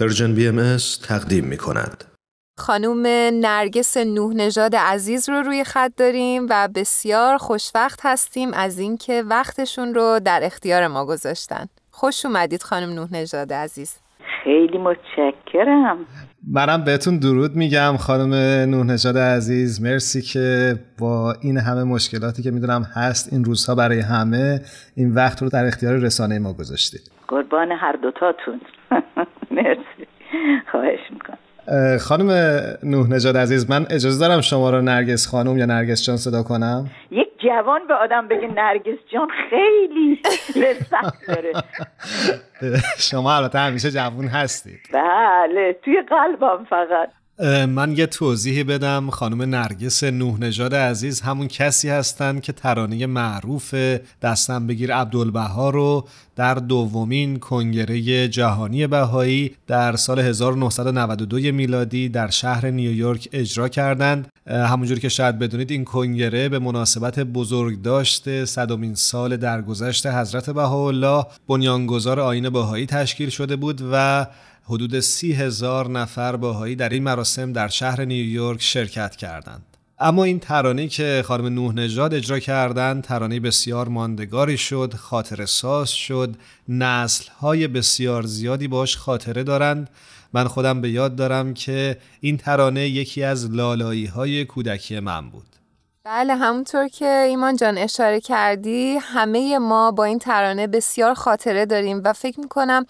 Persian BM تقدیم می کند. خانوم نرگس نوح نژاد عزیز رو روی خط داریم و بسیار خوشوقت هستیم از اینکه وقتشون رو در اختیار ما گذاشتن. خوش اومدید خانم نوح نژاد عزیز. خیلی متشکرم منم بهتون درود میگم خانم نوح نژاد عزیز مرسی که با این همه مشکلاتی که می‌دونم هست این روزها برای همه این وقت رو در اختیار رسانه ما گذاشتید قربان هر دوتاتون مرسی. خواهش می‌کنم. خانم نوح نجاد عزیز من اجازه دارم شما رو نرگس خانم یا نرگس جان صدا کنم؟ یک جوان به آدم بگه نرگس جان خیلی لذت داره. شما البته همیشه جوان هستید. بله توی قلبم فقط. من یه توضیحی بدم. خانم نرگس نوح نژاد عزیز همون کسی هستند که ترانه معروف دستم بگیر عبدالبها رو در دومین کنگره جهانی بهایی در سال 1992 میلادی در شهر نیویورک اجرا کردند. همونجور که شاید بدونید این کنگره به مناسبت بزرگ داشته صدومین سال درگذشت حضرت بهاءالله. بنیانگذار آین بهایی تشکیل شده بود و حدود سی هزار نفر باهایی در این مراسم در شهر نیویورک شرکت کردند. اما این ترانه که خانم نوح نژاد اجرا کردند ترانه بسیار ماندگاری شد خاطر ساز شد نسل های بسیار زیادی باش خاطره دارند من خودم به یاد دارم که این ترانه یکی از لالایی های کودکی من بود بله همونطور که ایمان جان اشاره کردی همه ما با این ترانه بسیار خاطره داریم و فکر می‌کنم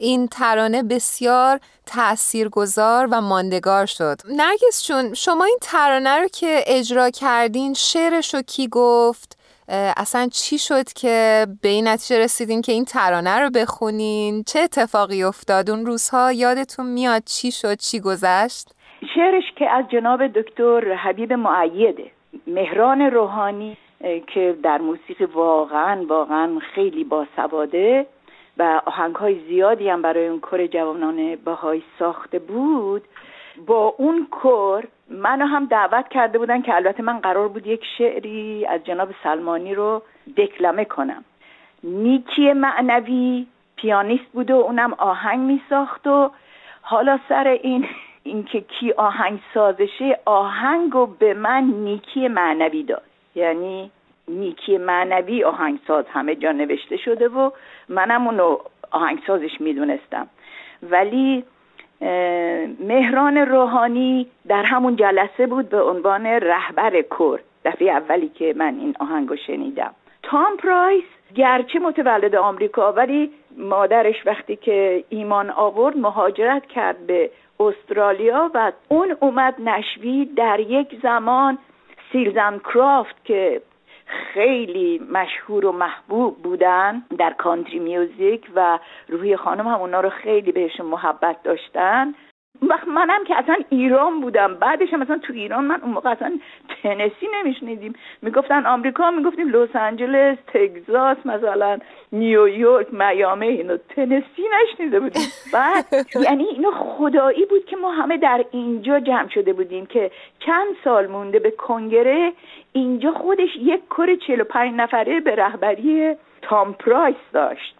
این ترانه بسیار تاثیرگذار و ماندگار شد. نرگس چون شما این ترانه رو که اجرا کردین شعرش رو کی گفت؟ اصلا چی شد که به این نتیجه رسیدین که این ترانه رو بخونین؟ چه اتفاقی افتاد؟ اون روزها یادتون میاد چی شد چی گذشت؟ شعرش که از جناب دکتر حبیب معیده مهران روحانی که در موسیقی واقعا واقعا خیلی باسواده و آهنگ های زیادی هم برای اون کور جوانان بهایی ساخته بود. با اون کور منو هم دعوت کرده بودن که البته من قرار بود یک شعری از جناب سلمانی رو دکلمه کنم. نیکی معنوی پیانیست بود و اونم آهنگ می ساخت و حالا سر این اینکه کی آهنگ سازشه آهنگ و به من نیکی معنوی داد. یعنی نیکی معنوی آهنگساز همه جا نوشته شده و منم اونو آهنگسازش می‌دونستم. ولی مهران روحانی در همون جلسه بود به عنوان رهبر کور دفعه اولی که من این آهنگو شنیدم. تام پرایس گرچه متولد آمریکا ولی مادرش وقتی که ایمان آورد مهاجرت کرد به استرالیا و اون اومد نشوی در یک زمان سیلزن کرافت که خیلی مشهور و محبوب بودن در کانتری میوزیک و روحی خانم هم اونا رو خیلی بهشون محبت داشتن. وقت منم که اصلا ایران بودم. بعدش هم مثلا تو ایران من اون موقع اصلا تنسی نمیشنیدیم. می‌گفتن آمریکا می‌گفتیم لس آنجلس تگزاس مثلا نیویورک میامی اینو تنسی نشنیده بودیم. بعد یعنی اینو خدایی بود که ما همه در اینجا جمع شده بودیم که چند سال مونده به کنگره. اینجا خودش یک کر 45 نفره به رهبری تام پرایس داشت.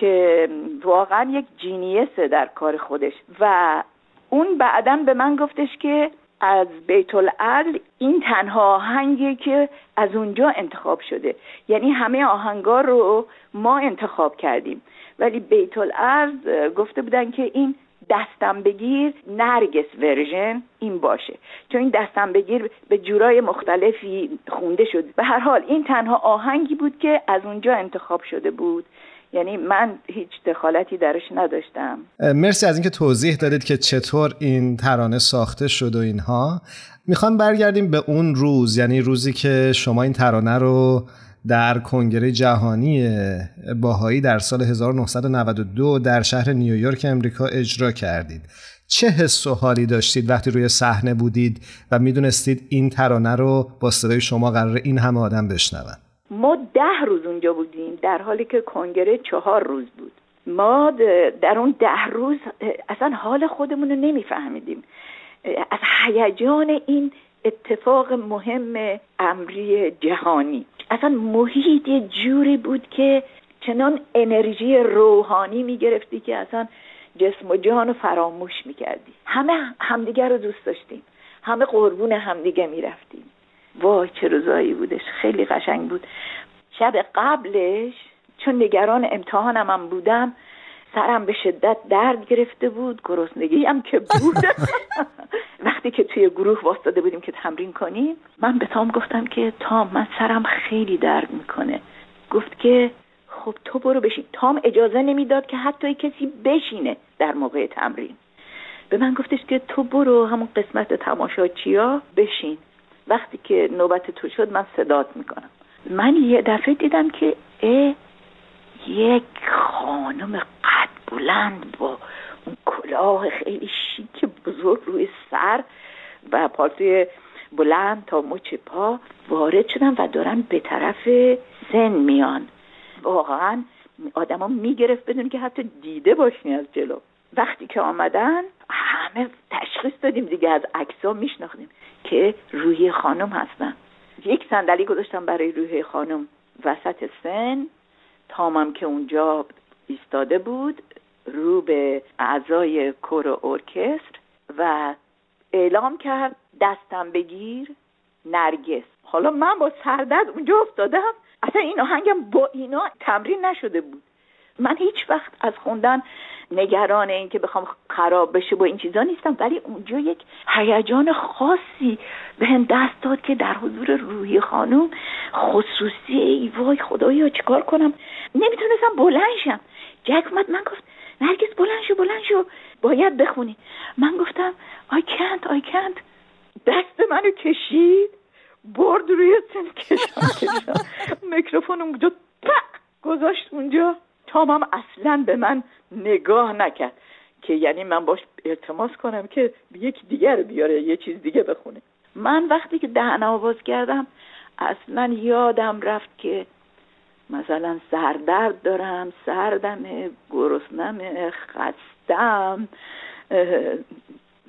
که واقعا یک جینیسه در کار خودش و اون بعدا به من گفتش که از بیت العدل این تنها آهنگی که از اونجا انتخاب شده. یعنی همه آهنگا رو ما انتخاب کردیم. ولی بیت العدل گفته بودن که این دستم بگیر نرگس ورژن این باشه. چون این دستم بگیر به جورای مختلفی خونده شد. به هر حال این تنها آهنگی بود که از اونجا انتخاب شده بود. یعنی من هیچ دخالتی درش نداشتم. مرسی از اینکه توضیح دادید که چطور این ترانه ساخته شد و اینها. می‌خوام برگردیم به اون روز یعنی روزی که شما این ترانه رو در کنگره جهانی باهایی در سال 1992 در شهر نیویورک امریکا اجرا کردید. چه حس و حالی داشتید وقتی روی صحنه بودید و می‌دونستید این ترانه رو با صدای شما قرار این همه آدم بشنون؟ ما ده روز اونجا بودیم در حالی که کنگره چهار روز بود. ما در اون ده روز اصلا حال خودمون رو نمیفهمیدیم. از هیجان این اتفاق مهم امری جهانی. اصلا محیط یه جوری بود که چنان انرژی روحانی می‌گرفتی که اصلا جسم و جان رو فراموش می‌کردی. همه همدیگر رو دوست داشتیم. همه قربون همدیگه می‌رفتیم. وای چه روزایی بودش. خیلی قشنگ بود. شب قبلش چون نگران امتحانم هم بودم سرم به شدت درد گرفته بود گرسنگی هم که بود. وقتی که توی گروه واسطاده بودیم که تمرین کنیم من به تام گفتم که تام من سرم خیلی درد می‌کنه. گفت که خب تو برو بشین. تام اجازه نمی‌داد که حتی کسی بشینه در موقع تمرین. به من گفتش که تو برو همون قسمت تماشاچیا بشین. وقتی که نوبت تو شد من صدات می‌کنم. من یه دفعه دیدم که اه یک خانم قد بلند با اون کلاه خیلی شیک بزرگ روی سر و پالتوی بلند تا مچ پا وارد شدن و دارن به طرف سن میان. واقعا آدما می‌گرفت بدون که حتی دیده باشنی از جلو. وقتی که آمدن همه تشخیص دادیم دیگه از عکسا میشناختیم که روی خانم هستن. یک صندلی گذاشتم برای روی خانم. وسط سن تامم که اونجا ایستاده بود رو به اعضای کور ارکستر و اعلام کرد دستم بگیر نرگس. حالا من با سردرد اونجا افتادم. اصلا این آهنگم با اینا تمرین نشده بود. من هیچ وقت از خوندن نگران این که بخوام خراب بشه با این چیزا نیستم ولی اونجا یک هیجان خاصی به هم دست داد که در حضور روحی خانم خصوصی ای وای خدایا چیکار کنم؟ نمی‌تونستم بلند شم. جک اومد من گفت نرگس بلند شو بلند شو. باید بخونی. من گفتم آی کند آی کند دست منو کشید. برد روی سن کشم کشم میکروفون اونجا گذاشت اونجا. تامم اصلا به من نگاه نکرد. که یعنی من باش ارتماس کنم که یکی دیگر بیاره یه چیز دیگه بخونه. من وقتی که دهن آواز کردم اصلا یادم رفت که مثلا سردرد دارم سردم گرسنم خستم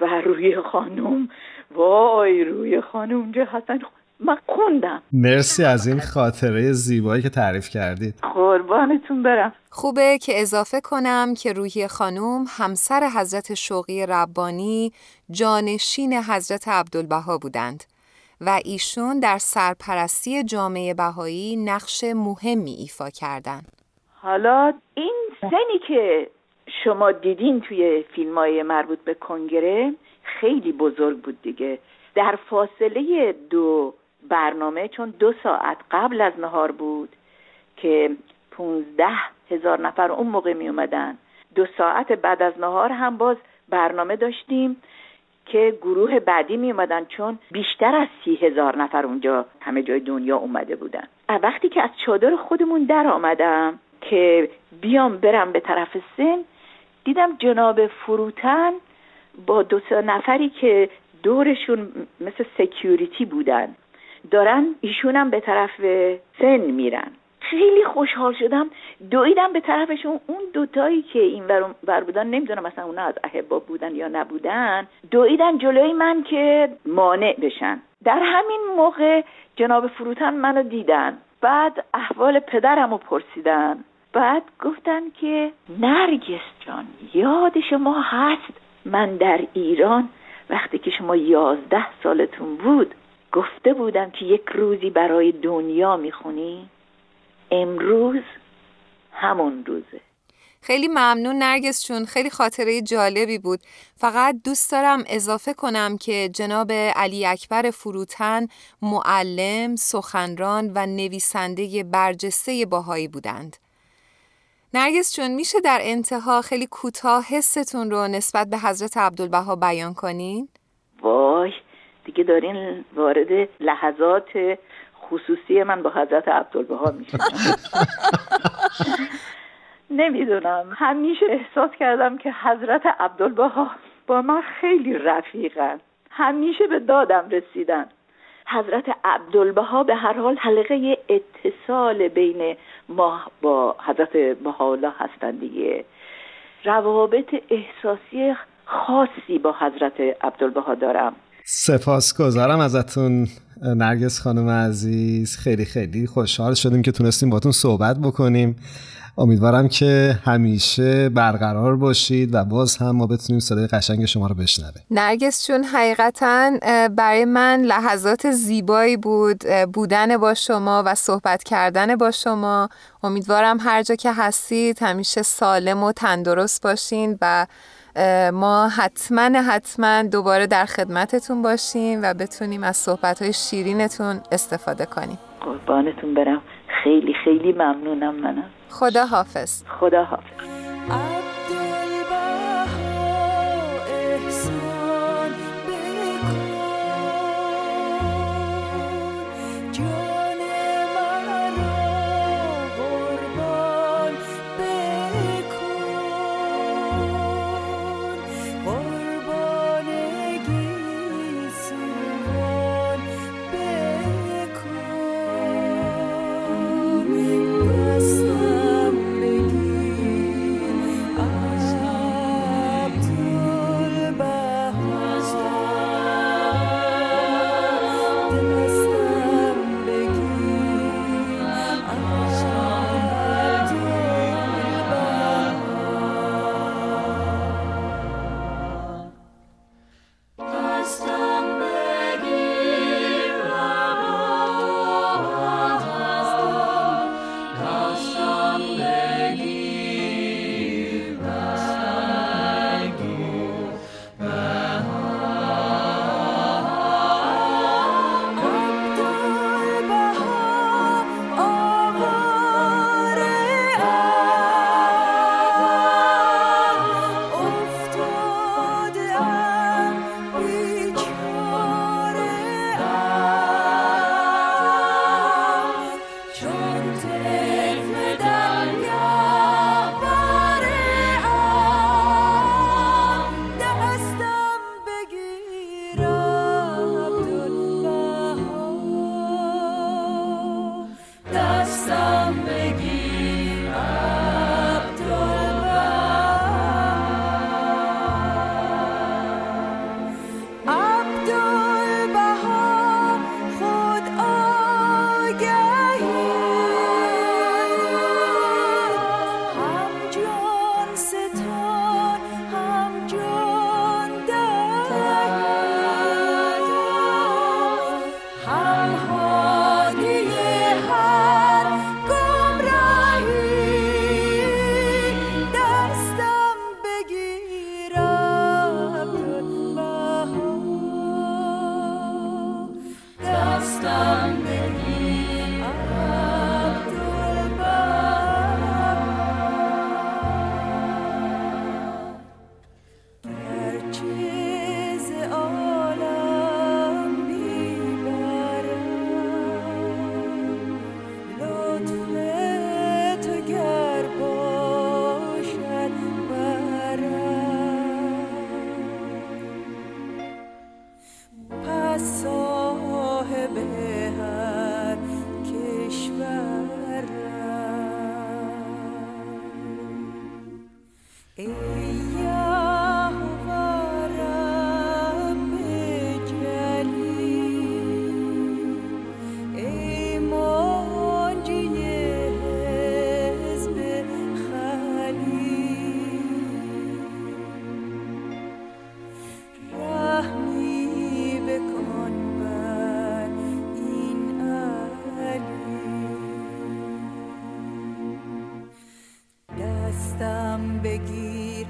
و روی خانم وای روی خانم اونجا هستن من خوندم. مرسی از این خاطره زیبایی که تعریف کردید. قربانتون برم. خوبه که اضافه کنم که روحی خانوم همسر حضرت شوقی ربانی جانشین حضرت عبدالبها بودند و ایشون در سرپرستی جامعه بهایی نقش مهمی ایفا کردند. حالا این سنی که شما دیدین توی فیلم های مربوط به کنگره خیلی بزرگ بود دیگه. در فاصله دو برنامه چون دو ساعت قبل از نهار بود که پونزده هزار نفر اون موقع می اومدن. دو ساعت بعد از نهار هم باز برنامه داشتیم که گروه بعدی می اومدن چون بیشتر از سی هزار نفر اونجا همه جای دنیا اومده بودن. وقتی که از چادر خودمون در آمدم که بیام برم به طرف سن دیدم جناب فروتن با دو سه نفری که دورشون مثل سکیوریتی بودن. دارن ایشونم به طرف سن میرن. خیلی خوشحال شدم دویدم به طرفشون. اون دوتایی که این ور بودن نمی‌دونم مثلا اونا از احباب بودن یا نبودن دویدن جلوی من که مانع بشن. در همین موقع جناب فروتن منو دیدن. بعد احوال پدرم رو پرسیدن. بعد گفتن که نرگس جان یاد شما هست؟ من در ایران وقتی که شما یازده سالتون بود گفته بودم که یک روزی برای دنیا می‌خونی؟ امروز همون روزه. خیلی ممنون نرگس چون خیلی خاطره جالبی بود. فقط دوست دارم اضافه کنم که جناب علی اکبر فروتن معلم، سخنران و نویسنده برجسته باهایی بودند. نرگس چون میشه در انتها خیلی کوتاه حستون رو نسبت به حضرت عبدالبها بیان کنین؟ وای! دیگه دارین وارد لحظات خصوصی من با حضرت عبدالبها میشن نمی‌دونم. همیشه احساس کردم که حضرت عبدالبها با من خیلی رفیقن. همیشه به دادم رسیدن. حضرت عبدالبها به هر حال حلقه اتصال بین ما با حضرت بهاءالله هستند دیگه. روابط احساسی خاصی با حضرت عبدالبها دارم. سپاسگزارم ازتون نرگس خانم عزیز. خیلی خیلی خوشحال شدیم که تونستیم باتون صحبت بکنیم. امیدوارم که همیشه برقرار باشید و باز هم ما بتونیم صدای قشنگ شما رو بشنویم. نرگس چون حقیقتا برای من لحظات زیبایی بود بودن با شما و صحبت کردن با شما. امیدوارم هر جا که هستید همیشه سالم و تندرست باشین و ما حتما حتما دوباره در خدمتتون باشیم و بتونیم از صحبت های شیرینتون استفاده کنیم. قربانتون برم. خیلی خیلی ممنونم منم. خدا حافظ خدا حافظ Hey. بگیر.